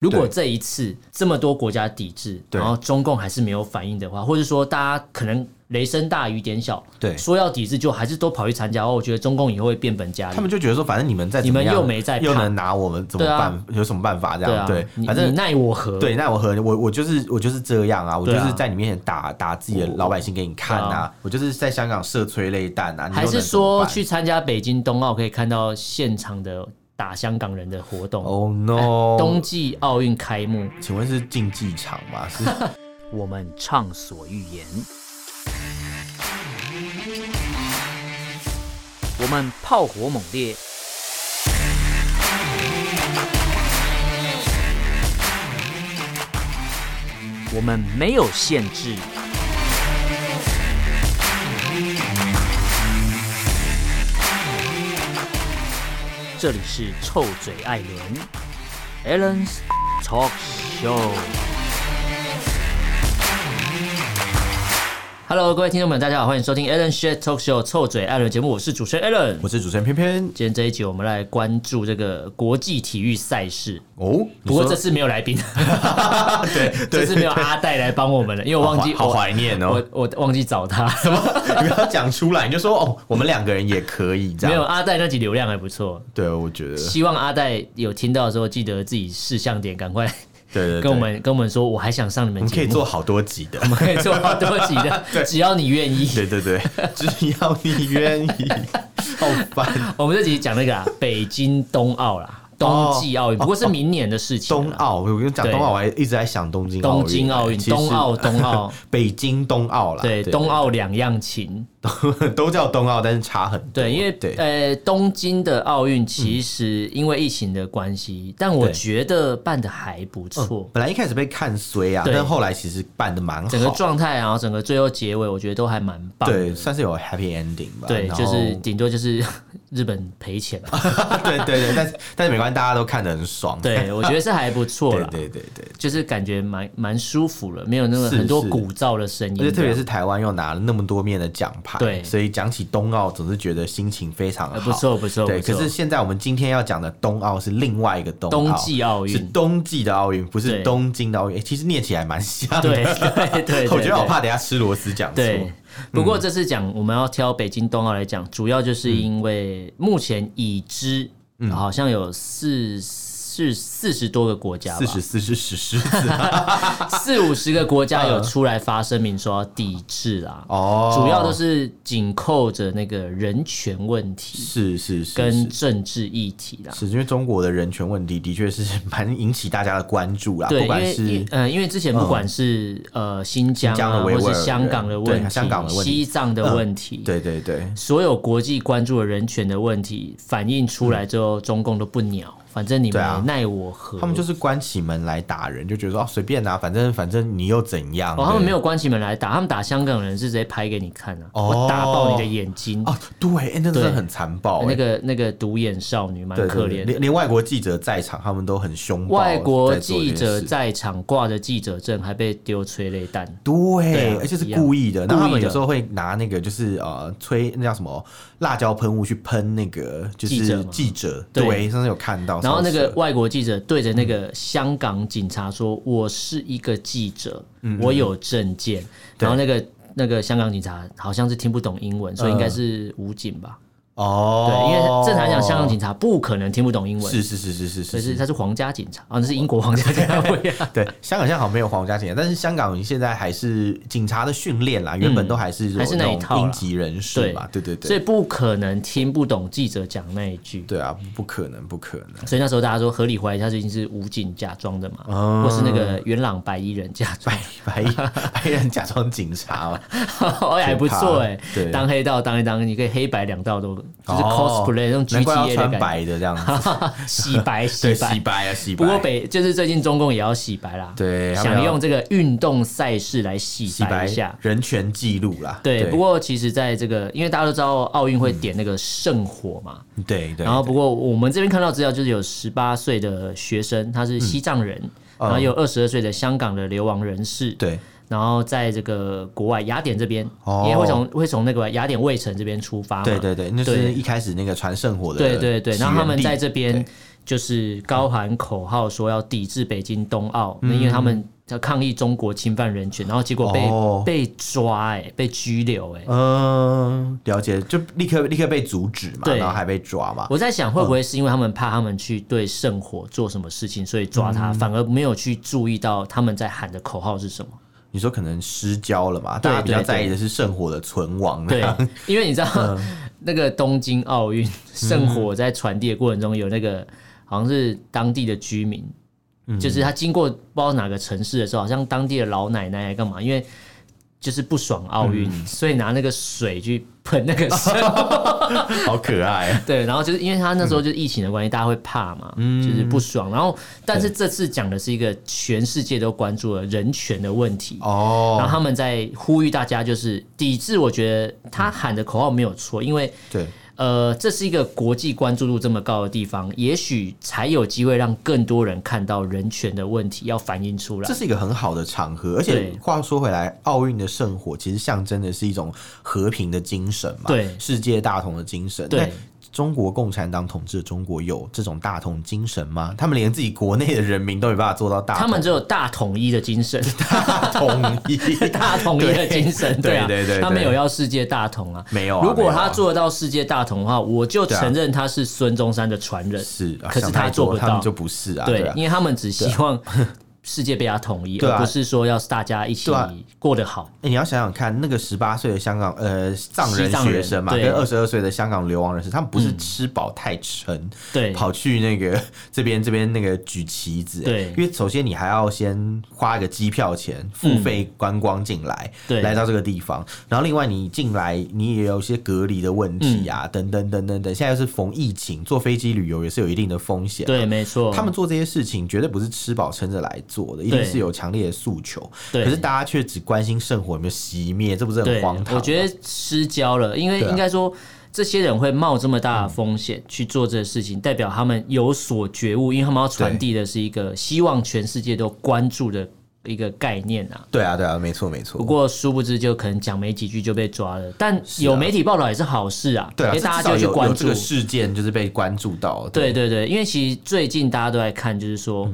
如果这一次这么多国家抵制，然后中共还是没有反应的话，或者说大家可能雷声大雨点小，对，说要抵制就还是都跑去参加，我觉得中共以后会变本加厉。他们就觉得说，反正你们在你们又没在，又能拿我们怎么办？有什么办法这样？对，反正你奈我何？对，奈我何？我我就是我就是这样啊，我就是在你面前打打自己的老百姓给你看啊，我就是在香港射催泪弹啊。还是说去参加北京冬奥可以看到现场的？打香港人的活动，Oh no！冬季奥运开幕，请问是竞技场吗？是。我们畅所欲言，我们炮火猛烈，我们没有限制。这里是臭嘴艾伦 a l a n s Talk Show。Hello，各位听众们，大家好，欢迎收听 Alan Share Talk Show 臭嘴艾伦节目，我是主持人 Alan，我是主持人偏偏。今天这一集我们来关注这个国际体育赛事哦，不过这次没有来宾，对，这次没有阿戴来帮我们了，因为我忘记，好怀念哦，我我忘记找他，什么？你不要讲出来，你就说哦，我们两个人也可以这样。没有阿戴那集流量还不错，对，我觉得。希望阿戴有听到的时候，记得自己试相点，赶快。对，跟我们跟我们说，我还想上你们节目，你可以做好多集的，我们可以做好多集的，只要你愿意。对对对，只要你愿意。好烦，我们这集讲那个啊，北京冬奥啦。冬季奥运不过是明年的事情。冬奥，我跟你讲，冬奥我还一直在想东京东京奥运，冬奥冬奥，北京冬奥啦。对，冬奥两样情，都叫冬奥，但是差很多。对，因为呃，东京的奥运其实因为疫情的关系，但我觉得办的还不错。本来一开始被看衰啊，但后来其实办的蛮好。整个状态，然后整个最后结尾，我觉得都还蛮棒。对，算是有 happy ending 吧。对，就是顶多就是日本赔钱。对对对，但是但是没关系。大家都看得很爽，对，我觉得是还不错了，对对对，就是感觉蛮蛮舒服了，没有那个很多鼓噪的声音，而且特别是台湾又拿了那么多面的奖牌，对，所以讲起冬奥总是觉得心情非常好，不错不错，对。可是现在我们今天要讲的冬奥是另外一个冬奥，冬季奥运，是冬季的奥运，不是东京的奥运。其实念起来蛮像的，对对对，我觉得我怕等下吃螺丝讲错。不过这次讲我们要挑北京冬奥来讲，主要就是因为目前已知。嗯，好像有四。是四十多个国家，四十四是十狮子，四五十个国家有出来发声明说要抵制啦。哦，主要都是紧扣着那个人权问题，是是是，跟政治议题啦。是因为中国的人权问题的确是蛮引起大家的关注啦。对，不管是呃，因为之前不管是呃新疆啊，或是香港的问题，香港的问题，西藏的问题，对对对，所有国际关注的人权的问题反映出来之后，中共都不鸟。反正你们奈我何？他们就是关起门来打人，就觉得说哦随便啊，反正反正你又怎样？哦，他们没有关起门来打，他们打香港人是直接拍给你看啊，我打爆你的眼睛哦，对，哎，那真的很残暴，那个那个独眼少女蛮可怜，连连外国记者在场，他们都很凶暴。外国记者在场挂着记者证，还被丢催泪弹，对，而且是故意的。那他们有时候会拿那个就是呃催那叫什么辣椒喷雾去喷那个就是记者，对，上次有看到。然后那个外国记者对着那个香港警察说：“嗯、我是一个记者，嗯、我有证件。嗯”然后那个那个香港警察好像是听不懂英文，所以应该是武警吧。哦，对，因为正常来讲，香港警察不可能听不懂英文。是是是是是，可是他是皇家警察。啊，那是英国皇家警察。对，香港现在好像没有皇家警察，但是香港现在还是警察的训练啦，原本都还是还是那一套英籍人士嘛，对对对，所以不可能听不懂记者讲那一句。对啊，不可能，不可能。所以那时候大家说合理怀疑他最近是武警假装的嘛，或是那个元朗白衣人假装。白衣白衣人假装警察嘛，哎 还不错哎，对，当黑道当一当，你可以黑白两道都就是 cos。难怪要穿白的这样子，洗白 洗白洗白啊洗白。不过北就是最近中共也要洗白啦，对，想用这个运动赛事来洗白一下人权记录啦。对，不过其实在这个，因为大家都知道奥运会点那个圣火嘛，对对。然后不过我们这边看到资料就是有十八岁的学生，他是西藏人，然后有二十二岁的香港的流亡人士，对。然后在这个国外雅典这边，也会从会从那个雅典卫城这边出发嘛？对对对，那是一开始那个传圣火的。对对对，然后他们在这边就是高喊口号说要抵制北京冬奥，嗯、因为他们要抗议中国侵犯人权，然后结果被、哦、被抓哎、欸，被拘留哎、欸，嗯，了解，就立刻立刻被阻止嘛，然后还被抓嘛。我在想会不会是因为他们怕他们去对圣火做什么事情，所以抓他，嗯、反而没有去注意到他们在喊的口号是什么？你说可能失焦了嘛？大家比较在意的是圣火的存亡。对，因为你知道、嗯、那个东京奥运圣火在传递的过程中，有那个好像是当地的居民，嗯、就是他经过不知道哪个城市的时候，好像当地的老奶奶干嘛？因为就是不爽奥运，嗯、所以拿那个水去喷那个 好可爱。对，然后就是因为他那时候就是疫情的关系，嗯、大家会怕嘛，嗯、就是不爽。然后，但是这次讲的是一个全世界都关注了人权的问题哦。然后他们在呼吁大家就是抵制，我觉得他喊的口号没有错，因为对。呃，这是一个国际关注度这么高的地方，也许才有机会让更多人看到人权的问题要反映出来。这是一个很好的场合，而且话说回来，奥运的圣火其实象征的是一种和平的精神嘛，对，世界大同的精神，对。中国共产党统治的中国有这种大同精神吗？他们连自己国内的人民都没办法做到大，他们只有大统一的精神，大统一，大统一的精神，对啊，对对对，他没有要世界大同啊，没有啊。如果他做得到世界大同的话，我就承认他是孙中山的传人。是，可是他做不到，他们就不是啊，对，因为他们只希望。世界被他统一，而不是说要大家一起过得好。哎，你要想想看，那个十八岁的香港呃藏人学生嘛，跟二十二岁的香港流亡人士，他们不是吃饱太撑，对，跑去那个 这边这边那个举旗子，对，因为首先你还要先花一个机票钱，付费观光进来，对，来到这个地方，然后另外你进来你也有一些隔离的问题啊，等等等等等，现在又是逢疫情，坐飞机旅游也是有一定的风险，对，没错，他们做这些事情绝对不是吃饱撑着来。做的一定是有强烈的诉求，对，可是大家却只关心圣火有没有熄灭，这不是很荒唐？我觉得失焦了，因为应该说这些人会冒这么大的风险去做这个事情，代表他们有所觉悟，因为他们要传递的是一个希望全世界都关注的一个概念啊。对啊，对啊，没错，没错。不过殊不知，就可能讲没几句就被抓了。但有媒体报道也是好事啊，对啊，因为大家就去关注这个事件，就是被关注到。对对对，因为其实最近大家都在看，就是说。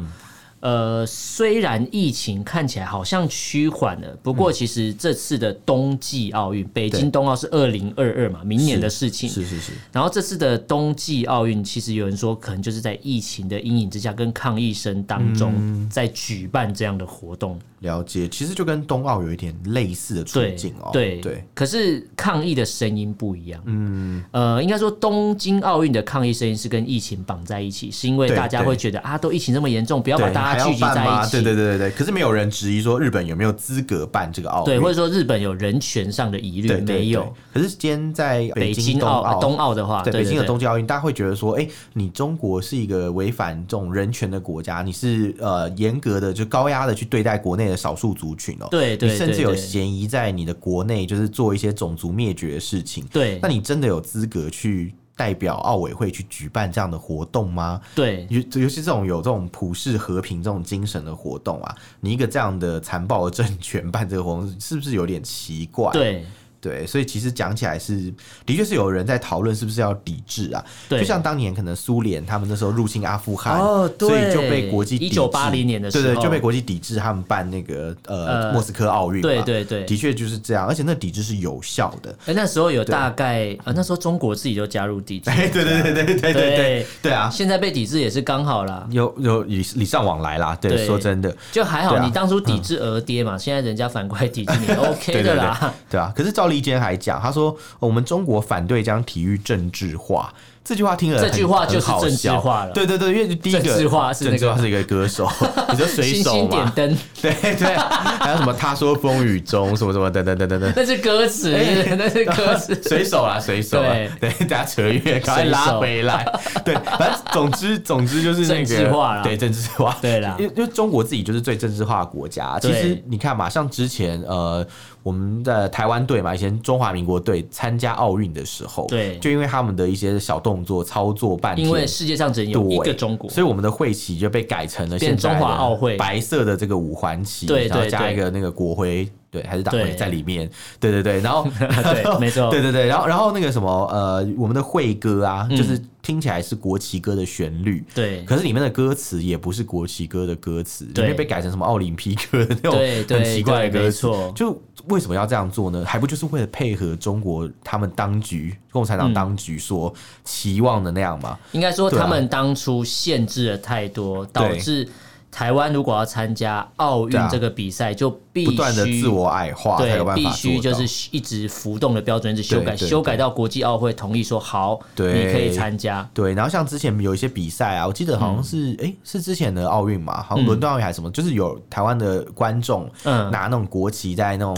呃，虽然疫情看起来好像趋缓了，不过其实这次的冬季奥运，北京冬奥是二零二二嘛，明年的事情。是是是。然后这次的冬季奥运，其实有人说可能就是在疫情的阴影之下，跟抗议声当中在举办这样的活动。了解，其实就跟冬奥有一点类似的处境哦。对对。可是抗议的声音不一样。嗯。呃，应该说东京奥运的抗议声音是跟疫情绑在一起，是因为大家会觉得啊，都疫情这么严重，不要把大家。聚集在一起，对对对对对。可是没有人质疑说日本有没有资格办这个奥运，对，或者说日本有人权上的疑虑没有。可是今天在北京冬奥冬奥的话，对北京的冬季奥运，大家会觉得说，哎，你中国是一个违反这种人权的国家，你是呃严格的就高压的去对待国内的少数族群哦，对对，你甚至有嫌疑在你的国内就是做一些种族灭绝的事情，对，那你真的有资格去？代表奥委会去举办这样的活动吗？对，尤尤其这种有这种普世和平这种精神的活动啊，你一个这样的残暴的政权办这个活动，是不是有点奇怪？对。对，所以其实讲起来是，的确是有人在讨论是不是要抵制啊。对，就像当年可能苏联他们那时候入侵阿富汗，哦，对，所以就被国际抵制。一九八零年的时候，对对，就被国际抵制他们办那个呃莫斯科奥运。对对对，的确就是这样，而且那抵制是有效的。哎，那时候有大概呃，那时候中国自己就加入抵制。对对对对对对对对啊！现在被抵制也是刚好啦，有有礼礼尚往来啦。对，说真的，就还好。你当初抵制俄爹嘛，现在人家反过来抵制你，OK 的啦。对啊，可是赵立坚还讲，他。说我们中国反对将体育政治化，这句话听了，这句话就是政治化了。对对对，因为第一个政治化是那个是一个歌手，你说水手嘛？点灯，对对，还有什么？他说风雨中什么什么等等等等等，那是歌词，那是歌词。水手啊，水手啊，对，大家扯远，赶快拉回来。对，反正总之总之就是那个政治化了，对政治化，对啦，因为因为中国自己就是最政治化的国家。其实你看嘛，像之前呃。我们的台湾队嘛，以前中华民国队参加奥运的时候，对，就因为他们的一些小动作操作半天，因为世界上只有一个中国，所以我们的会旗就被改成了现在中华奥会。白色的这个五环旗，对，然后加一个那个国徽。对，还是党徽在里面，对对对，然后 对，没错，对对对，然后然后那个什么呃，我们的会歌啊，就是听起来是国旗歌的旋律，对，可是里面的歌词也不是国旗歌的歌词，里面被改成什么奥林匹克的那种很奇怪的歌词，就为什么要这样做呢？还不就是为了配合中国他们当局共产党当局所期望的那样吗？应该说他们当初限制了太多，导致。台湾如果要参加奥运这个比赛，就不断的自我矮化，对，必须就是一直浮动的标准，一直修改，修改到国际奥会同意说好，对，你可以参加。对，然后像之前有一些比赛啊，我记得好像是哎、嗯。欸，是之前的奥运嘛，好像伦敦奥运还是什么，嗯、就是有台湾的观众拿那种国旗在那种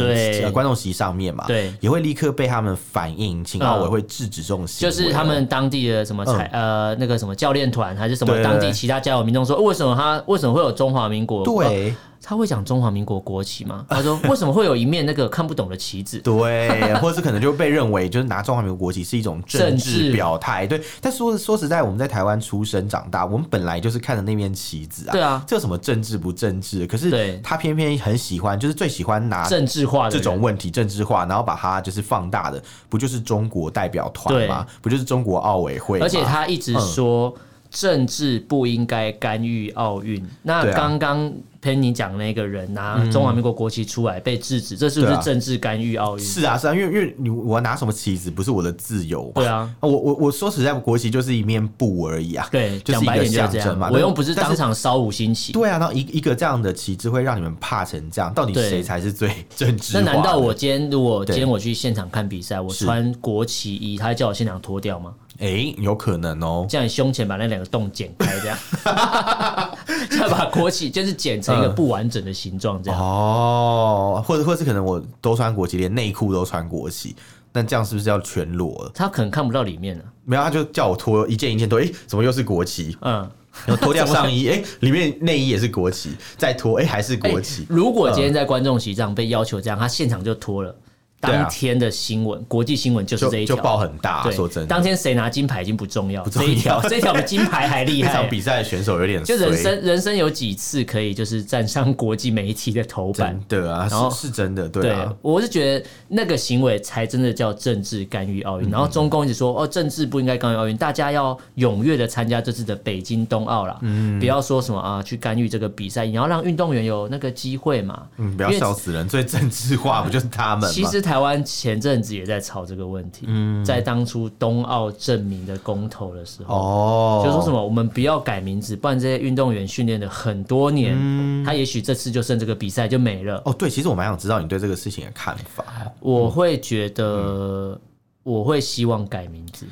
观众席上面嘛，对，也会立刻被他们反映，请奥委会制止这种行为、嗯。就是他们当地的什么才、嗯、呃那个什么教练团还是什么当地其他加油民众说，为什么他为什么会有？中华民国？对，他会讲中华民国国旗吗？他说 为什么会有一面那个看不懂的旗子？对，或者是可能就被认为就是拿中华民国国旗是一种政治表态。对，但说说实在，我们在台湾出生长大，我们本来就是看着那面旗子啊。对啊，这有什么政治不政治？可是他偏偏很喜欢，就是最喜欢拿政治化这种问题政治化，然后把它就是放大的，不就是中国代表团吗？不就是中国奥委会？而且他一直说。政治不应该干预奥运。那刚刚 Penny 讲那个人拿中华民国国旗出来被制止，这是不是政治干预奥运？是啊，是啊，因为因为你我拿什么旗子不是我的自由。对啊，我我我说实在，国旗就是一面布而已啊。对，就是一个象征嘛。我又不是当场烧五星旗。对啊，然后一一个这样的旗帜会让你们怕成这样，到底谁才是最政治？那难道我今天如果今天我去现场看比赛，我穿国旗衣，他叫我现场脱掉吗？哎、欸，有可能哦、喔，这样你胸前把那两个洞剪开，这样，再把国旗就是剪成一个不完整的形状，这样、嗯。哦，或者或是可能我都穿国旗，连内裤都穿国旗，那这样是不是要全裸了？他可能看不到里面了。没有，他就叫我脱一件一件脱，哎、欸，怎么又是国旗？嗯，然后脱掉上衣，哎、欸，里面内衣也是国旗，再脱，哎、欸，还是国旗、欸。如果今天在观众席这样被要求这样，他现场就脱了。当天的新闻，国际新闻就是这一条，就报很大。对，说真的，当天谁拿金牌已经不重要，这一条，这一条比金牌还厉害。这场比赛的选手有点，就人生人生有几次可以就是站上国际媒体的头版？对啊，然后是真的，对啊。我是觉得那个行为才真的叫政治干预奥运。然后中共一直说哦，政治不应该干预奥运，大家要踊跃的参加这次的北京冬奥啦。嗯，不要说什么啊，去干预这个比赛，你要让运动员有那个机会嘛。嗯，不要笑死人，最政治化不就是他们吗？其实台湾前阵。子也在吵这个问题，嗯，在当初冬奥证明的公投的时候，哦，就说什么我们不要改名字，不然这些运动员训练了很多年，嗯，他也许这次就剩这个比赛就没了。哦，对，其实我蛮想知道你对这个事情的看法。我会觉得，我会希望改名字。嗯，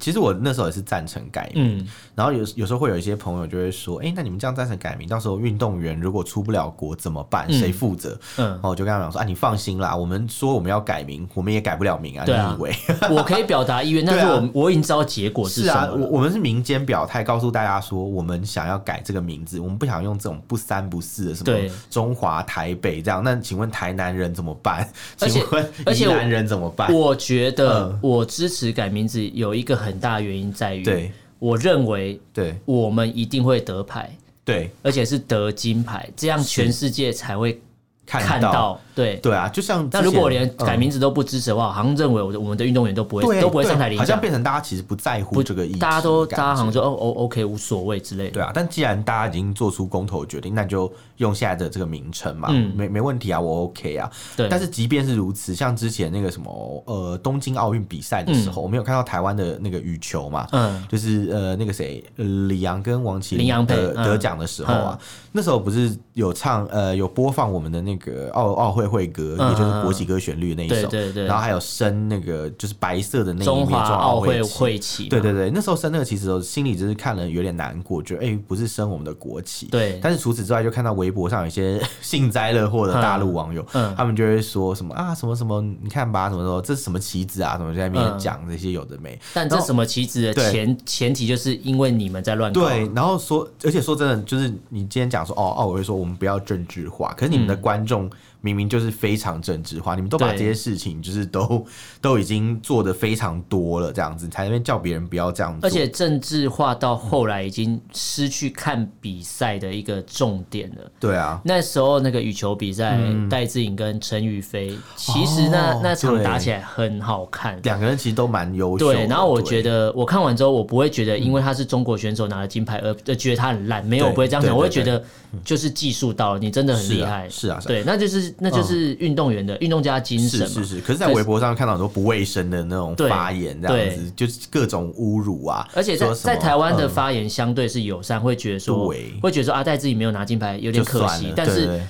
其实我那时候也是赞成改名，嗯、然后有有时候会有一些朋友就会说，哎、欸，那你们这样赞成改名，到时候运动员如果出不了国怎么办？谁负责？嗯，然后我就跟他讲说，啊，你放心啦，我们说我们要改名，我们也改不了名啊。你以为我可以表达意愿，但是我我已经知道结果是什么。是啊，我我们是民间表态，告诉大家说，我们想要改这个名字，我们不想用这种不三不四的什么中华台北这样。那请问台南人怎么办？请问宜兰人怎么办？我觉得我支持改名字有一个很大。原因在于，我认为，对，我们一定会得牌，对，而且是得金牌，这样全世界才会看到。对对啊，就像那如果连改名字都不支持的话，好像认为我我们的运动员都不会都不会上台领奖，好像变成大家其实不在乎这个意思，大家都大家好像说哦哦 OK 无所谓之类的。对啊，但既然大家已经做出公投决定，那就用现在的这个名称嘛，没没问题啊，我 OK 啊。对。但是即便是如此，像之前那个什么呃东京奥运比赛的时候，我们有看到台湾的那个羽球嘛，嗯，就是呃那个谁李阳跟王齐麟得得奖的时候啊，那时候不是有唱呃有播放我们的那个奥奥会。会歌，也就是国旗歌旋律那一首，对对，然后还有升那个就是白色的那一面中华奥会会旗，对对对，那时候升那个旗子的时候，心里就是看了有点难过，觉得哎，不是升我们的国旗，对。但是除此之外，就看到微博上有一些 幸灾乐祸的大陆网友，他们就会说什么啊，什么什么，你看吧，什么说这是什么旗子啊，什么在那边讲这些有的没。但这什么旗子的前前提就是因为你们在乱对，然后说，而且说真的，就是你今天讲说哦，奥委会说我们不要政治化，可是你们的观观众。明明就是非常政治化，你们都把这些事情就是都 都已经做的非常多了，这样子才那边叫别人不要这样做。而且政治化到后来已经失去看比赛的一个重点了。对啊，那时候那个羽球比赛，戴志颖跟陈宇飞，其实那那场打起来很好看，两个人其实都蛮优秀。对，然后我觉得我看完之后，我不会觉得因为他是中国选手拿了金牌而觉得他很烂，没有，我不会这样想，我会觉得就是技术到了，你真的很厉害。是啊，对，那就是。那就是运动员的运动家精神嘛。是是是，可是，在微博上看到很多不卫生的那种发言，这样子就是各种侮辱啊。而且在在台湾的发言相对是友善，会觉得说，会觉得说阿戴自己没有拿金牌有点可惜，但是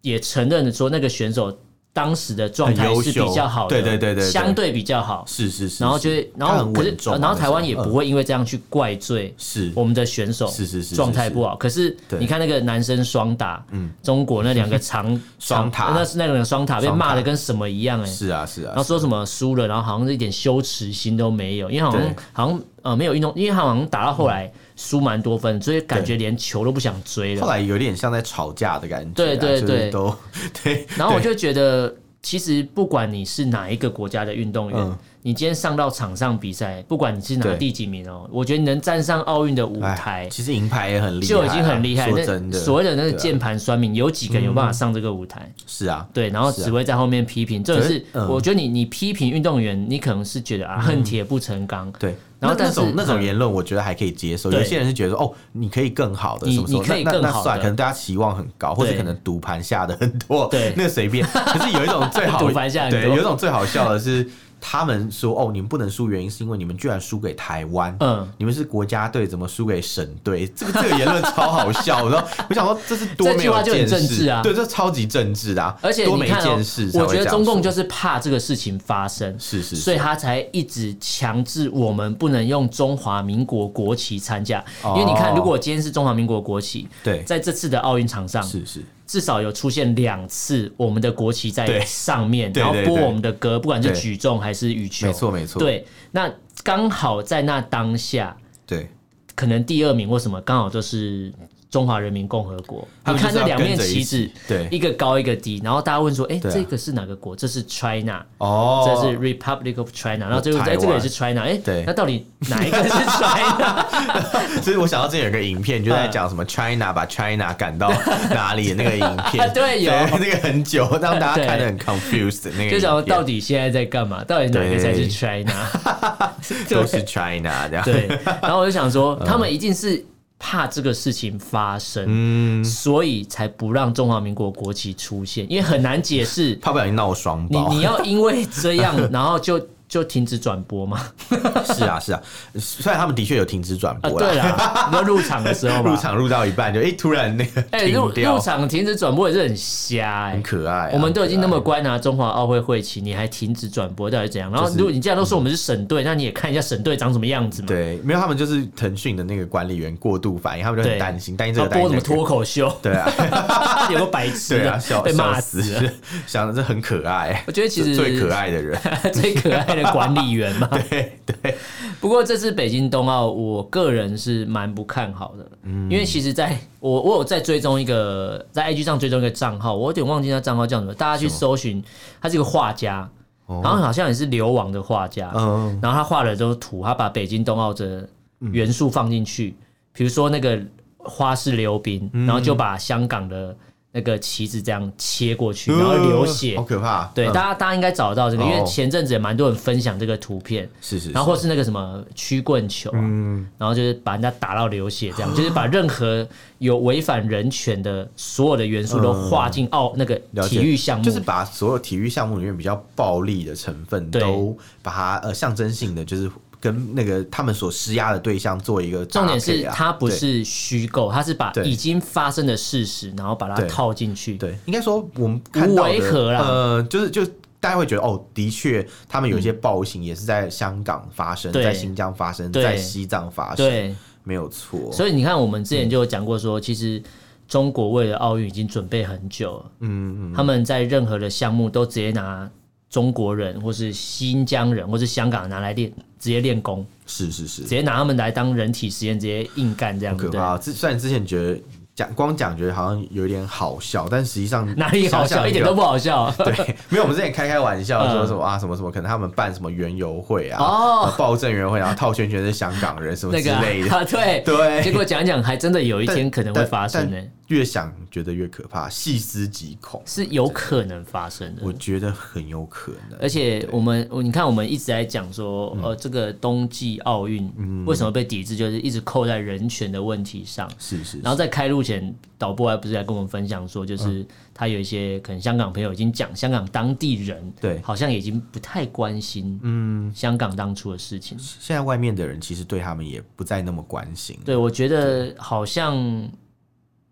也承认说那个选手。当时的状态是比较好的，对对对对，相对比较好，是是是，然后就是，然后可是，然后台湾也不会因为这样去怪罪是。我们的选手，是是是状态不好。可是你看那个男生双打，嗯，中国那两个长 双塔，那是那两个双塔被骂的跟什么一样哎，是啊是啊，然后说什么输了，然后好像是一点羞耻心都没有，因为好像好像呃没有运动，因为他好像打到后来。输蛮多分，所以感觉连球都不想追了。后来有点像在吵架的感觉。对对对，都 对。然后我就觉得，其实不管你是哪一个国家的运动员，你今天上到场上比赛，不管你是拿第几名哦，我觉得你能站上奥运的舞台，其实银牌也很厉害，就已经很厉害。说真的，所谓的那个键盘酸民，有几个人有办法上这个舞台？是啊，对，然后只会在后面批评。这个是我觉得你你批评运动员，你可能是觉得啊，恨铁不成钢。对。然后那种那种言论，我觉得还可以接受。有些人是觉得说，哦，你可以更好的，什么什么，那那算可能大家期望很高，或者可能赌盘下的很多，对，那个随便。可是有一种最好，赌盘下对，有一种最好笑的是。他们说：“哦，你们不能输，原因是因为你们居然输给台湾。嗯，你们是国家队，怎么输给省队？这个 这个言论超好笑。然后，我想说，这是多没有见识啊！对，这超级政治的啊！而且多没见识。我觉得中共就是怕这个事情发生，是是，所以他才一直强制我们不能用中华民国国旗参加。因为你看，如果今天是中华民国国旗，对，在这次的奥运场上，是是。”至少有出现两次，我们的国旗在上面，然后播我们的歌，不管是举重还是羽球，没错没错。对，那刚好在那当下，对，可能第二名或什么，刚好就是。中华人民共和国，你看这两面旗子，对，一个高一个低，然后大家问说，哎，这个是哪个国？这是 China，哦，这是 Republic of China，然后这个哎，这个也是 China，哎，对，那到底哪一个是 China？所以我想到这有个影片，就在讲什么 China 把 China 赶到哪里的那个影片，对，有那个很久，让大家看得很 confused 那个，就想到底现在在干嘛？到底哪个才是 China？都是 China 这样，对，然后我就想说，他们一定是。怕这个事情发生，嗯，所以才不让中华民国国旗出现，因为很难解释。怕不小心闹双胞，你你要因为这样，然后就。就停止转播吗？是啊，是啊，虽然他们的确有停止转播了。对啊，你入场的时候，入场入到一半就哎，突然那个哎，入入场停止转播也是很瞎，很可爱。我们都已经那么乖，拿中华奥会会旗，你还停止转播，到底怎样？然后如果你既然都说我们是省队，那你也看一下省队长什么样子嘛。对，没有他们就是腾讯的那个管理员过度反应，他们就很担心，担心这个播什么脱口秀？对啊，有个白痴啊，被骂死了，想的这很可爱。我觉得其实最可爱的人，最可爱的。管理员嘛，对对。不过这次北京冬奥，我个人是蛮不看好的，嗯，因为其实在我我有在追踪一个在 IG 上追踪一个账号，我有点忘记他账号叫什么，大家去搜寻，他是一个画家，然后好像也是流亡的画家，嗯，然后他画的都是图，他把北京冬奥的元素放进去，比如说那个花式溜冰，然后就把香港的。那个旗子这样切过去，然后流血，好可怕。对，大家大家应该找得到这个，因为前阵子也蛮多人分享这个图片，是是。然后或是。那个什么曲棍球，嗯，然后就是把人家打到流血，这样就是把任何有违反人权的所有的元素都画进奥那个体育项目，就是把所有体育项目里面比较暴力的成分都把它呃象征性的就是。跟那个他们所施压的对象做一个重点是，它不是虚构，它是把已经发生的事实，然后把它套进去。对，应该说我们看到的，呃，就是就大家会觉得哦，的确，他们有一些暴行也是在香港发生，在新疆发生，在西藏发生，对，没有错。所以你看，我们之前就有讲过说，其实中国为了奥运已经准备很久了，嗯嗯，他们在任何的项目都直接拿。中国人或是新疆人或是香港人拿来练，直接练功，是是是，直接拿他们来当人体实验，直接硬干这样子。可怕！之虽然之前觉得讲光讲觉得好像有点好笑，但实际上哪里好笑？一点都不好笑。对，没有，我们之前开开玩笑 说什么啊，什么什么，可能他们办什么园游会啊，哦，暴政园游会，然后套圈圈是香港人什么之类的，对对。结果讲讲，还真的有一天可能会发生呢。越想觉得越可怕，细思极恐，是有可能发生的。我觉得很有可能。而且我们，你看，我们一直在讲说，呃，这个冬季奥运为什么被抵制，就是一直扣在人权的问题上。是是。然后在开录前，导播还不是来跟我们分享说，就是他有一些可能香港朋友已经讲，香港当地人对，好像已经不太关心，嗯，香港当初的事情。现在外面的人其实对他们也不再那么关心。对，我觉得好像。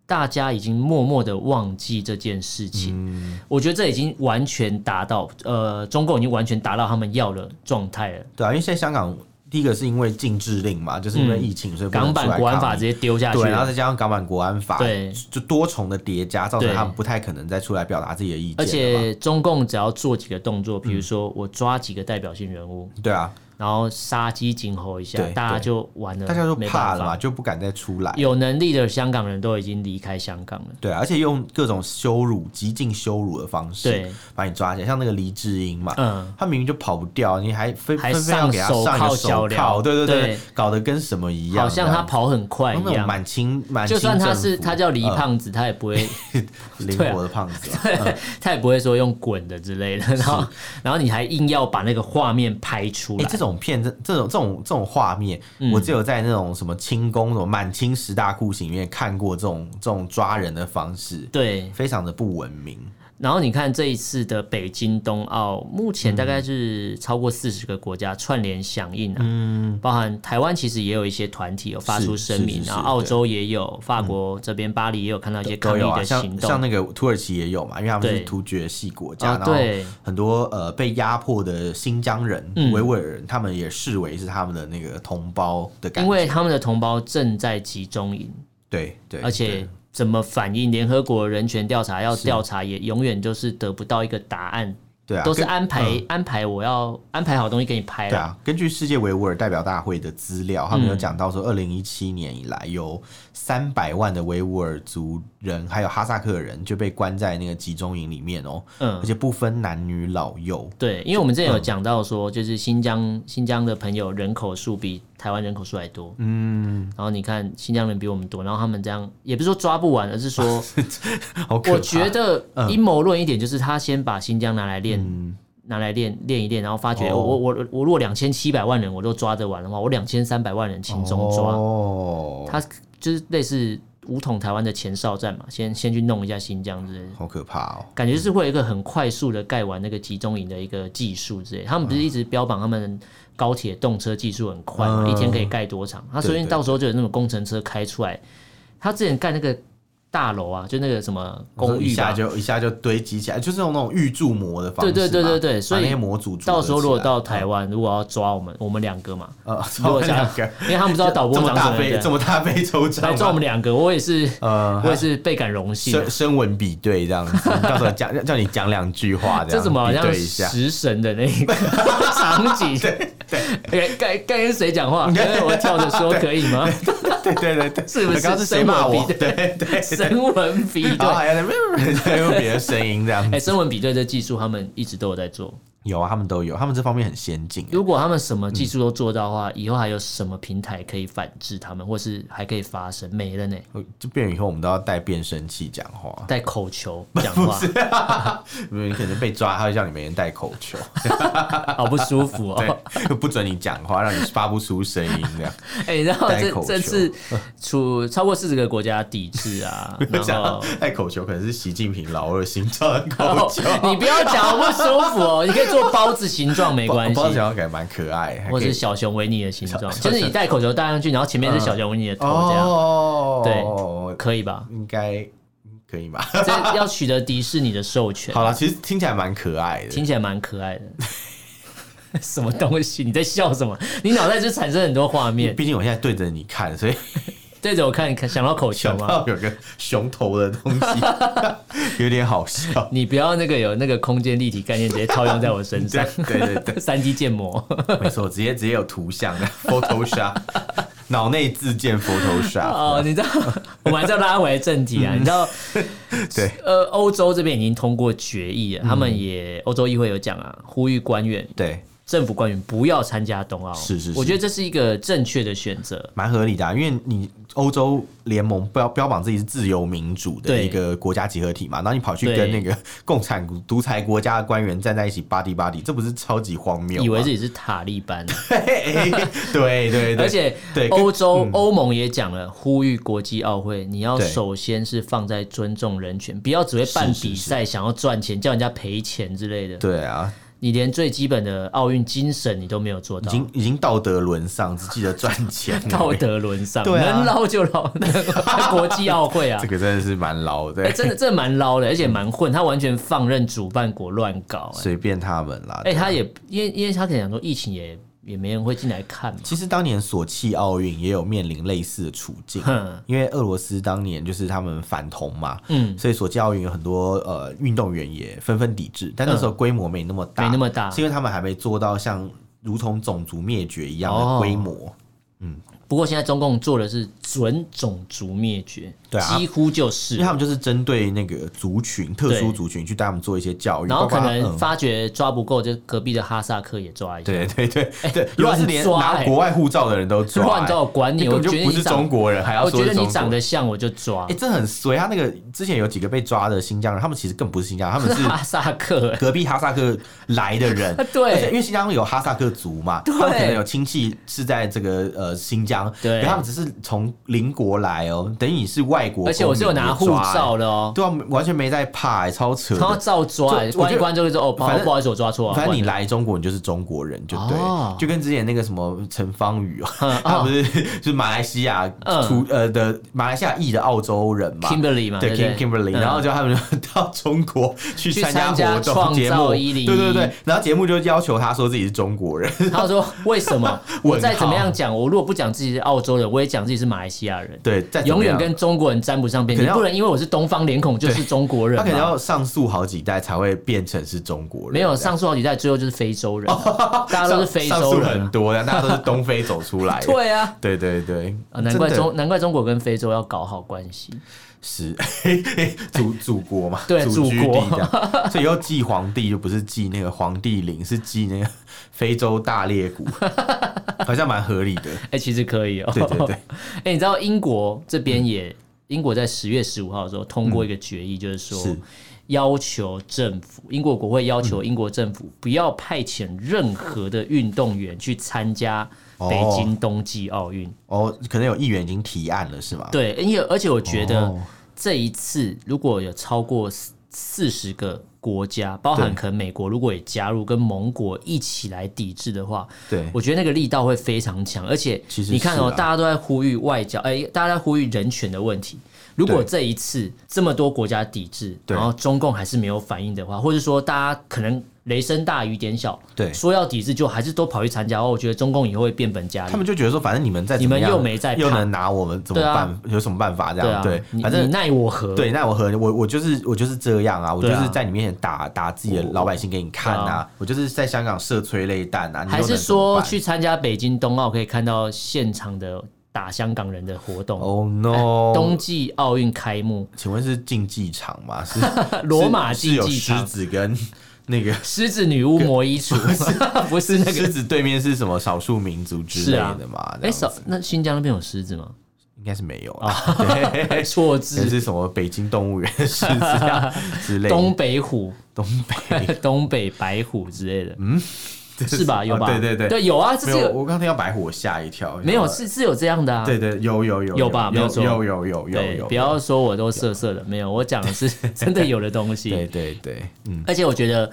大家已经默默的忘记这件事情，嗯、我觉得这已经完全达到，呃，中共已经完全达到他们要的状态了。对啊，因为现在香港第一个是因为禁制令嘛，就是因为疫情，嗯、所以港版国安法直接丢下去，对，然后再加上港版国安法，对，就多重的叠加，造成他们不太可能再出来表达自己的意见。而且中共只要做几个动作，比如说我抓几个代表性人物，对啊。然后杀鸡儆猴一下，大家就完了，大家就怕了嘛，就不敢再出来。有能力的香港人都已经离开香港了。对，而且用各种羞辱、极尽羞辱的方式，把你抓起来。像那个黎智英嘛，嗯，他明明就跑不掉，你还非非要给他上一个手铐，对对对，搞得跟什么一样，好像他跑很快一样。满清满清，就算他是他叫黎胖子，他也不会 灵活的胖子，他也不会说用滚的之类的。然后，然后你还硬要把那个画面拍出来，这种片这这种。这种这种画面，嗯、我只有在那种什么清宫、什么满清十大酷刑里面看过这种这种抓人的方式，对，非常的不文明。然后你看这一次的北京冬奥，目前大概是超过四十个国家串联响应啊，嗯，包含台湾其实也有一些团体有发出声明啊，澳洲也有，法国这边巴黎也有看到一些抗议的行动，像那个土耳其也有嘛，因为他们是突厥系国家，然后很多呃被压迫的新疆人、维吾尔人，他们也视为是他们的那个同胞的感觉，因为他们的同胞正在集中营，对对，而且。怎么反映？联合国人权调查要调查，也永远就是得不到一个答案。对啊，都是安排、嗯、安排，我要安排好东西给你拍了。对啊，根据世界维吾尔代表大会的资料，他们有讲到说，二零一七年以来有三百万的维吾尔族人还有哈萨克人就被关在那个集中营里面哦。嗯，而且不分男女老幼。对，因为我们之前有讲到说，就是新疆新疆的朋友人口数比台湾人口数还多。嗯，然后你看新疆人比我们多，然后他们这样也不是说抓不完，而是说，我觉得阴谋论一点就是他先把新疆拿来练。嗯，拿来练练一练，然后发觉我我我我如果两千七百万人我都抓得完的话，我两千三百万人轻松抓。哦，他就是类似武统台湾的前哨战嘛，先先去弄一下新疆之类的。好可怕哦！感觉是会有一个很快速的盖完那个集中营的一个技术之类。他们不是一直标榜他们高铁动车技术很快嘛，一天可以盖多长？他所以到时候就有那种工程车开出来，他之前盖那个。大楼啊，就那个什么公寓，一下就一下就堆积起来，就是用那种预铸模的方式。对对对对对，所以那些模组到时候如果到台湾，如果要抓我们，我们两个嘛，呃，抓我们两个，因为他们不知道导播长什么这么大费周章来抓我们两个，我也是，呃，我也是倍感荣幸。声声纹比对这样子，到时候讲叫你讲两句话，这样。这怎么好像食神的那个 场景？对对，该该跟谁讲话？我跳着说可以吗？对对对对，是不是？刚刚是谁骂我？对对。声纹比对，还有用 别的声音这样。哎，声纹比对这技术，他们一直都有在做。有啊，他们都有，他们这方面很先进。如果他们什么技术都做到的话，以后还有什么平台可以反制他们，或是还可以发声？没了呢，就变以后我们都要带变声器讲话，带口球讲话。因为你可能被抓，他会叫你每天带口球，好不舒服哦。不准你讲话，让你发不出声音这样。哎，然后这这次出超过四十个国家抵制啊，然后带口球可能是习近平老二心脏的口球。你不要讲不舒服哦，你可以。做包子形状没关系，包子形状感觉蛮可爱，或者是小熊维尼的形状，就是你戴口球戴上去，然后前面是小熊维尼的头这样，对，可以吧？应该可以吧？这要取得迪士尼的授权。好了，其实听起来蛮可爱的，听起来蛮可爱的。什么东西？你在笑什么？你脑袋就产生很多画面。毕竟我现在对着你看，所以。对着我看，想到口球吗？有个熊头的东西，有点好笑。你不要那个有那个空间立体概念，直接套用在我身上。对对对，三 D 建模，没错，直接直接有图像的 Photoshop。脑内自建 Photoshop。哦，你知道，我们还是要拉回来正题啊。你知道，对，呃，欧洲这边已经通过决议了，他们也欧洲议会有讲啊，呼吁官员对。政府官员不要参加冬奥，是是是，我觉得这是一个正确的选择，蛮合理的啊。因为你欧洲联盟标标榜自己是自由民主的一个国家集合体嘛，然后你跑去跟那个共产独裁国家的官员站在一起，buddy buddy，这不是超级荒谬？以为自己是塔利班，对对对，而且对欧洲欧盟也讲了，呼吁国际奥会，你要首先是放在尊重人权，不要只会办比赛，想要赚钱，叫人家赔钱之类的。对啊。你连最基本的奥运精神你都没有做到，已经已经道德沦丧，只记得赚钱。道德沦丧，对能捞就捞。国际奥会啊，这个真的是蛮捞的，真的 真的蛮捞的，而且蛮混。他完全放任主办国乱搞，随便他们啦。哎，他也因为因为他可能讲说疫情也。也没人会进来看。其实当年索契奥运也有面临类似的处境，因为俄罗斯当年就是他们反同嘛，嗯，所以索契奥运有很多呃运动员也纷纷抵制，但那时候规模没那么大，没那么大，是因为他们还没做到像如同种族灭绝一样的规模，嗯。不过现在中共做的是准种族灭绝，对啊，几乎就是，因为他们就是针对那个族群、特殊族群去带他们做一些教育，然后可能发觉抓不够，就隔壁的哈萨克也抓一下，对对对。对，乱抓，拿国外护照的人都抓，乱抓，管你，我觉得不是中国人，还要说我觉得你长得像我就抓，哎，这很衰。他那个之前有几个被抓的新疆人，他们其实更不是新疆，他们是哈萨克，隔壁哈萨克来的人，对，因为新疆有哈萨克族嘛，他们可能有亲戚是在这个呃新疆，对，他们只是。是从邻国来哦，等于你是外国，而且我是有拿护照的哦，对啊，完全没在怕，超扯，他照抓，关一关就会说哦，不好意思，我抓错了。反正你来中国，你就是中国人，就对，就跟之前那个什么陈芳语哦，他不是 就是马来西亚出呃的马来西亚裔的澳洲人嘛，Kimberly 嘛，对，Kimberly，然后就他们就 到中国去参加活动节目，对对对，然后节目就要求他说自己是中国人，他说为什么？我再怎么样讲，我如果不讲自己是澳洲人，我也。讲自己是马来西亚人，对，永远跟中国人沾不上边。你不能因为我是东方脸孔就是中国人，他可能要上诉好几代才会变成是中国人。没有上诉好几代，最后就是非洲人，大家都是非洲人，很多，大家都是东非走出来的。对啊，对对对，难怪中难怪中国跟非洲要搞好关系，是 祖祖国嘛？对，祖国。所以以后祭皇帝就不是祭那个皇帝陵，是祭那个非洲大裂谷。好像蛮合理的，哎、欸，其实可以哦、喔。对对对，哎、欸，你知道英国这边也，嗯、英国在十月十五号的时候通过一个决议，就是说，是要求政府，英国国会要求英国政府不要派遣任何的运动员去参加北京冬季奥运。哦，可能有议员已经提案了，是吗？对，因为而且我觉得这一次如果有超过四十个。国家包含可能美国如果也加入跟盟国一起来抵制的话，对，我觉得那个力道会非常强。而且你看哦，大家都在呼吁外交，哎，大家在呼吁人权的问题。如果这一次这么多国家抵制，然后中共还是没有反应的话，或者说大家可能。雷声大雨点小，对，说要抵制就还是都跑去参加。哦，我觉得中共以后会变本加厉。他们就觉得说，反正你们在你们又没在，又能拿我们怎么办？有什么办法这样？对，反正你奈我何？对，奈我何？我我就是我就是这样啊！我就是在你面前打打自己的老百姓给你看啊！我就是在香港射催泪弹啊！还是说去参加北京冬奥可以看到现场的打香港人的活动？Oh no！冬季奥运开幕，请问是竞技场吗？是 罗马竞技场？狮子跟。那个狮子女巫魔衣橱。不是那个。狮子对面是什么少数民族之类的嘛？哎，少那新疆那边有狮子吗？应该是没有啊，错字。是什么北京动物园狮子之类的，东北虎、东北。东北白虎之类的，嗯。是吧？有吧？对对对，对有啊！这是我刚听到白虎，我吓一跳。没有，是是有这样的啊。对对，有有有有吧？没有错，有有有有有。不要说我都色色的，没有，我讲的是 真的有的东西。对对对，嗯。而且我觉得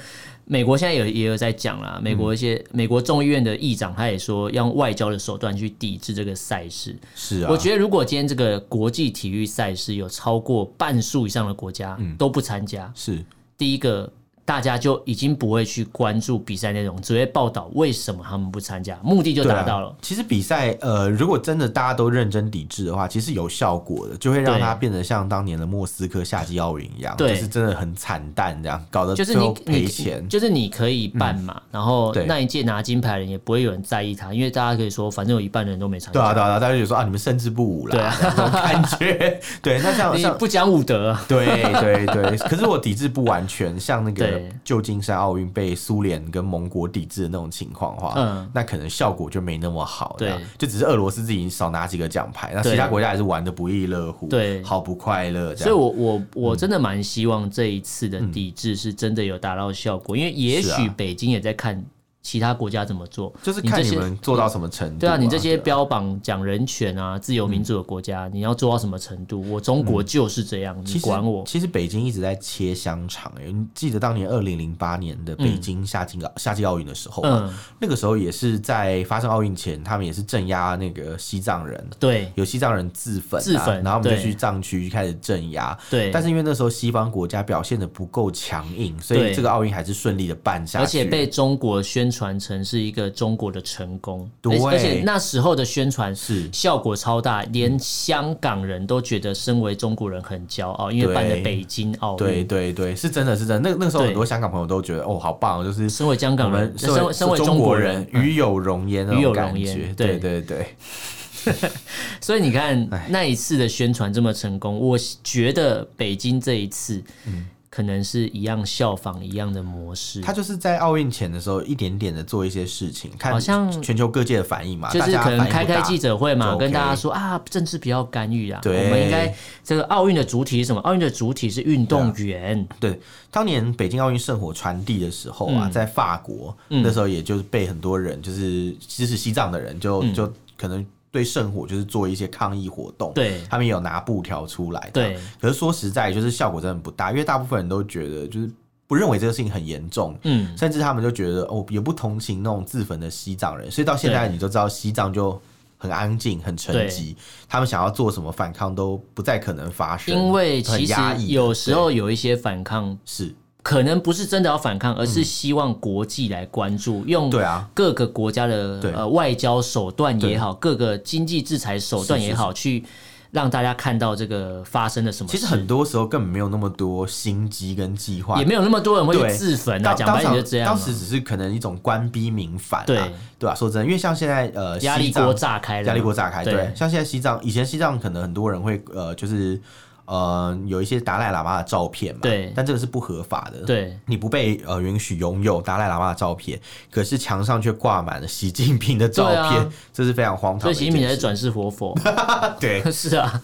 美国现在有也有在讲啦，美国一些美国众议院的议长他也说要用外交的手段去抵制这个赛事。是啊。我觉得如果今天这个国际体育赛事有超过半数以上的国家都不参加，是第一个。大家就已经不会去关注比赛内容，只会报道为什么他们不参加，目的就达到了。啊、其实比赛，呃，如果真的大家都认真抵制的话，其实有效果的，就会让它变得像当年的莫斯科夏季奥运一样，就是真的很惨淡，这样搞得就是你赔钱。就是你可以办嘛，嗯、然后那一届拿金牌的人也不会有人在意他，因为大家可以说，反正有一半的人都没参加。对啊，对啊，大家就说啊，你们胜之不武了，对啊，这种感觉。对，那像 像不讲武德。对对对，可是我抵制不完全，像那个。旧金山奥运被苏联跟盟国抵制的那种情况的话，嗯，那可能效果就没那么好。对，就只是俄罗斯自己少拿几个奖牌，那其他国家还是玩的不亦乐乎，对，好不快乐。所以我我我真的蛮希望这一次的抵制是真的有达到效果，因为也许北京也在看。其他国家怎么做？就是看你们做到什么程度。对啊，你这些标榜讲人权啊、自由民主的国家，你要做到什么程度？我中国就是这样，你管我？其实北京一直在切香肠。哎，你记得当年二零零八年的北京夏季奥夏季奥运的时候，那个时候也是在发生奥运前，他们也是镇压那个西藏人。对，有西藏人自焚，自焚，然后我们就去藏区开始镇压。对，但是因为那时候西方国家表现的不够强硬，所以这个奥运还是顺利的办下去，而且被中国宣传成是一个中国的成功，对，而且那时候的宣传是。效果超大，连香港人都觉得身为中国人很骄傲，因为办的北京奥运，对对对，是真的是真的。那那个时候很多香港朋友都觉得哦，好棒，就是身为香港人，身为身为中国人，与有荣焉，与有荣焉，对。对对。所以你看那一次的宣传这么成功，我觉得北京这一次，嗯。可能是一样效仿一样的模式，他就是在奥运前的时候一点点的做一些事情，看好像全球各界的反应嘛，就是可能开开记者会嘛，跟大家说啊，政治不要干预啊，对，我们应该这个奥运的主体是什么？奥运的主体是运动员。对，当年北京奥运圣火传递的时候啊，在法国那时候，也就是被很多人就是支持西藏的人就就可能。对圣火就是做一些抗议活动，对，他们也有拿布条出来，对。可是说实在，就是效果真的不大，因为大部分人都觉得就是不认为这个事情很严重，嗯，甚至他们就觉得哦，也不同情那种自焚的西藏人，所以到现在你就知道西藏就很安静、很沉寂，他们想要做什么反抗都不再可能发生，因为其实有时候有一些反抗是。可能不是真的要反抗，而是希望国际来关注，用各个国家的呃外交手段也好，各个经济制裁手段也好，去让大家看到这个发生了什么。其实很多时候根本没有那么多心机跟计划，也没有那么多人会去自焚啊。讲白了就这样，当时只是可能一种官逼民反，对。对吧？说真的，因为像现在呃，压力锅炸开了，压力锅炸开，对，像现在西藏，以前西藏可能很多人会呃，就是。呃，有一些达赖喇嘛的照片嘛，对，但这个是不合法的，对，你不被呃允许拥有达赖喇嘛的照片，可是墙上却挂满了习近平的照片，啊、这是非常荒唐的。所以习近平才是转世活佛，对，是啊，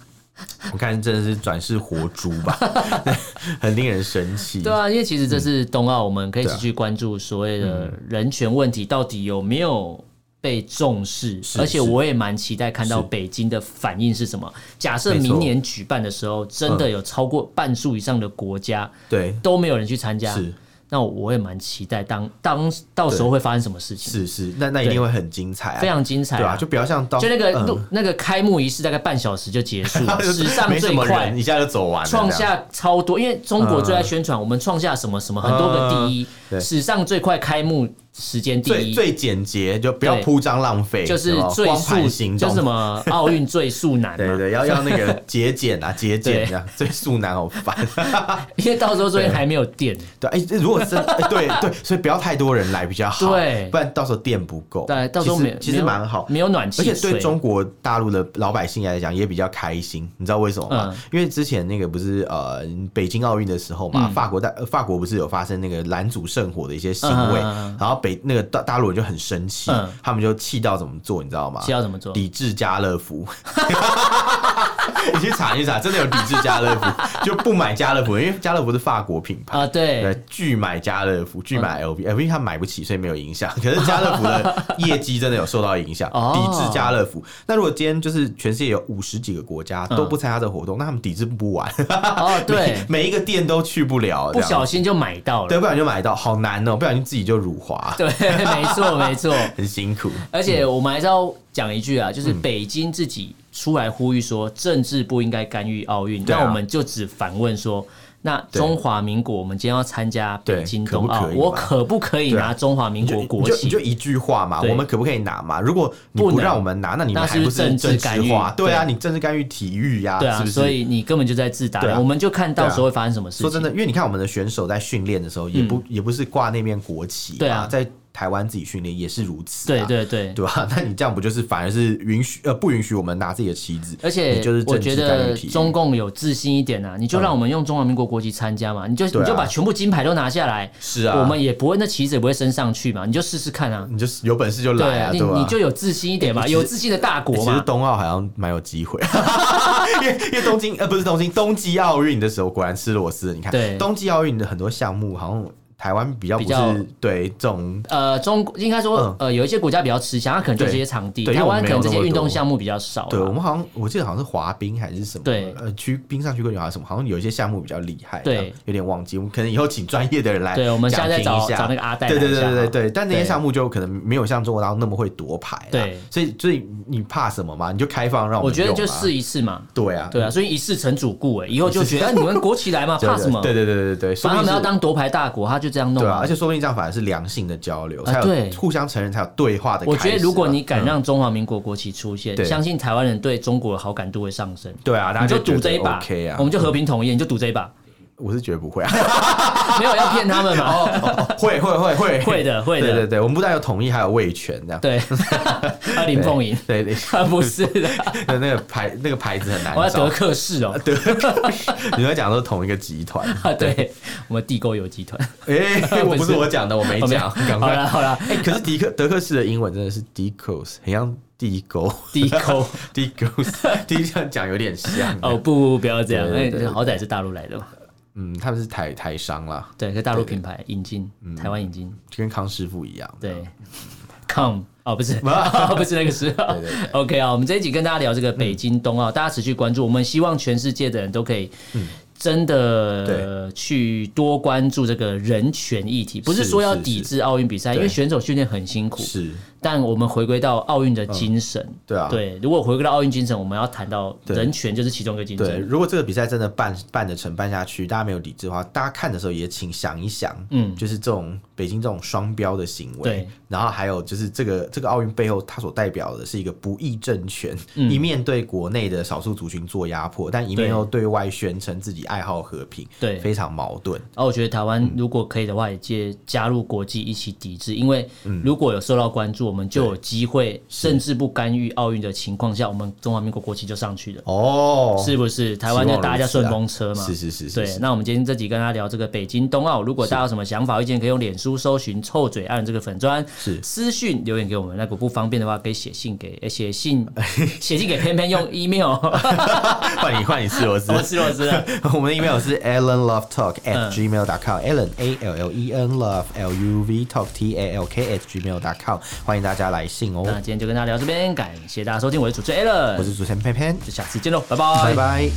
我看真的是转世活猪吧，很令人生气。对啊，因为其实这是冬奥，我们可以一起去关注所谓的人权问题到底有没有。被重视，而且我也蛮期待看到北京的反应是什么。假设明年举办的时候，真的有超过半数以上的国家，对，都没有人去参加，是。那我也蛮期待当当到时候会发生什么事情。是是，那那一定会很精彩，非常精彩，对啊，就比较像就那个那个开幕仪式，大概半小时就结束，史上最快，一下就走完，创下超多。因为中国最爱宣传，我们创下什么什么很多个第一，史上最快开幕。时间第一，最简洁，就不要铺张浪费，就是最速行，就什么 奥运最速男，对对，要要那个节俭啊，节俭这样，最速男好烦，因为到时候这边还没有电。对，哎，如果是对对，所以不要太多人来比较好，对，不然到时候电不够。对，到时候没其实蛮好，没有暖气，而且对中国大陆的老百姓来讲也比较开心，你知道为什么吗？因为之前那个不是呃北京奥运的时候嘛，法国大法国不是有发生那个拦阻圣火的一些行为，然后北那个大大陆人就很生气，他们就气到怎么做，你知道吗？气到怎么做？抵制家乐福。你去查一查，真的有抵制家乐福，就不买家乐福，因为家乐福是法国品牌啊。对，拒买家乐福，拒买 LV，LV 他买不起，所以没有影响。可是家乐福的业绩真的有受到影响，抵制家乐福。那如果今天就是全世界有五十几个国家都不参加这个活动，那他们抵制不完。哦，对，每一个店都去不了，不小心就买到了，对，不小心就买到，好难哦，不小心自己就辱华。对。没错，没错，很辛苦。而且我们还是要讲一句啊，就是北京自己出来呼吁说，政治不应该干预奥运。那我们就只反问说，那中华民国，我们今天要参加北京冬奥，我可不可以拿中华民国国旗？你就一句话嘛，我们可不可以拿嘛？如果你不让我们拿，那你们还不是政治干预？对啊，你政治干预体育呀，对啊，所以你根本就在自打。我们就看到时候会发生什么事情。说真的，因为你看我们的选手在训练的时候，也不也不是挂那面国旗，对啊，在。台湾自己训练也是如此，对对对，对吧？那你这样不就是反而是允许呃不允许我们拿自己的旗子？而且我觉得中共有自信一点啊，你就让我们用中华民国国旗参加嘛，你就你就把全部金牌都拿下来，是啊，我们也不会那旗子也不会升上去嘛，你就试试看啊，你就有本事就来啊，你你就有自信一点嘛，有自信的大国嘛。其实冬奥好像蛮有机会，因为因为东京呃不是东京冬季奥运的时候果然吃螺丝，你看对冬季奥运的很多项目好像。台湾比较不是对这种呃中应该说呃有一些国家比较吃香，它可能就这些场地。台湾可能这些运动项目比较少。对我们好像我记得好像是滑冰还是什么？对，呃，去冰上去过牛还是什么？好像有一些项目比较厉害。对，有点忘记。我们可能以后请专业的人来。对，我们现在在找找那个阿戴。对对对对对。但那些项目就可能没有像中国大陆那么会夺牌。对，所以所以你怕什么嘛？你就开放让我们。我觉得就试一试嘛。对啊，对啊，所以一试成主顾哎，以后就觉得 你们国企来嘛，怕什么？对对对对对，反正他们要当夺牌大国，他就这样弄。对啊，而且说不定。这样反而是良性的交流，才有互相承认，才有对话的。我觉得如果你敢让中华民国国旗出现，相信台湾人对中国的好感度会上升。对啊，你就赌这一把，我们就和平统一，你就赌这一把。我是绝不会啊，没有要骗他们嘛？会会会会。会的会的，对对对，我们不但有统一，还有味全这样。对，林凤营，对对，不是。的，那个牌那个牌子很难。我要德克士哦，对，你们讲的是同一个集团。啊？对，我们地沟油集团。哎，我不是我讲的，我没讲。好了好了，哎，可是迪克德克士的英文真的是 Decos，很像地沟，地沟，Decos，第一这样讲有点像。哦不不不要这样，哎，好歹是大陆来的嘛。嗯，他们是台台商啦，对，是大陆品牌引进，台湾引进，就跟康师傅一样。对，康哦，不是，不是那个时候。OK 啊，我们这一集跟大家聊这个北京冬奥，大家持续关注，我们希望全世界的人都可以。真的去多关注这个人权议题，不是说要抵制奥运比赛，因为选手训练很辛苦。是，但我们回归到奥运的精神，对啊，对。如果回归到奥运精神，我们要谈到人权，就是其中一个精神。对，如果这个比赛真的办办得成、办下去，大家没有抵制的话，大家看的时候也请想一想，嗯，就是这种北京这种双标的行为，对。然后还有就是这个这个奥运背后，它所代表的是一个不义政权，一面对国内的少数族群做压迫，但一面又对外宣称自己。爱好和平，对，非常矛盾。然后我觉得台湾如果可以的话，也借加入国际一起抵制，因为如果有受到关注，我们就有机会，甚至不干预奥运的情况下，我们中华民国国旗就上去了。哦，是不是？台湾就搭一下顺风车嘛？是是是。对，那我们今天这集跟大家聊这个北京冬奥，如果大家有什么想法、意见，可以用脸书搜寻“臭嘴艾伦”这个粉砖，是私讯留言给我们。那如果不方便的话，可以写信给，写信写信给偏偏用 email。换你换你吃螺丝，吃螺丝。我们的 email 是 allenlovetalk at gmail dot com，allen a l l e n love l u v talk t a l k at gmail dot com，欢大家来信哦！那今天就跟大家聊这边，感谢大家收听我的主持 A 了，我是主持人佩佩，就下次见喽，拜拜，拜拜。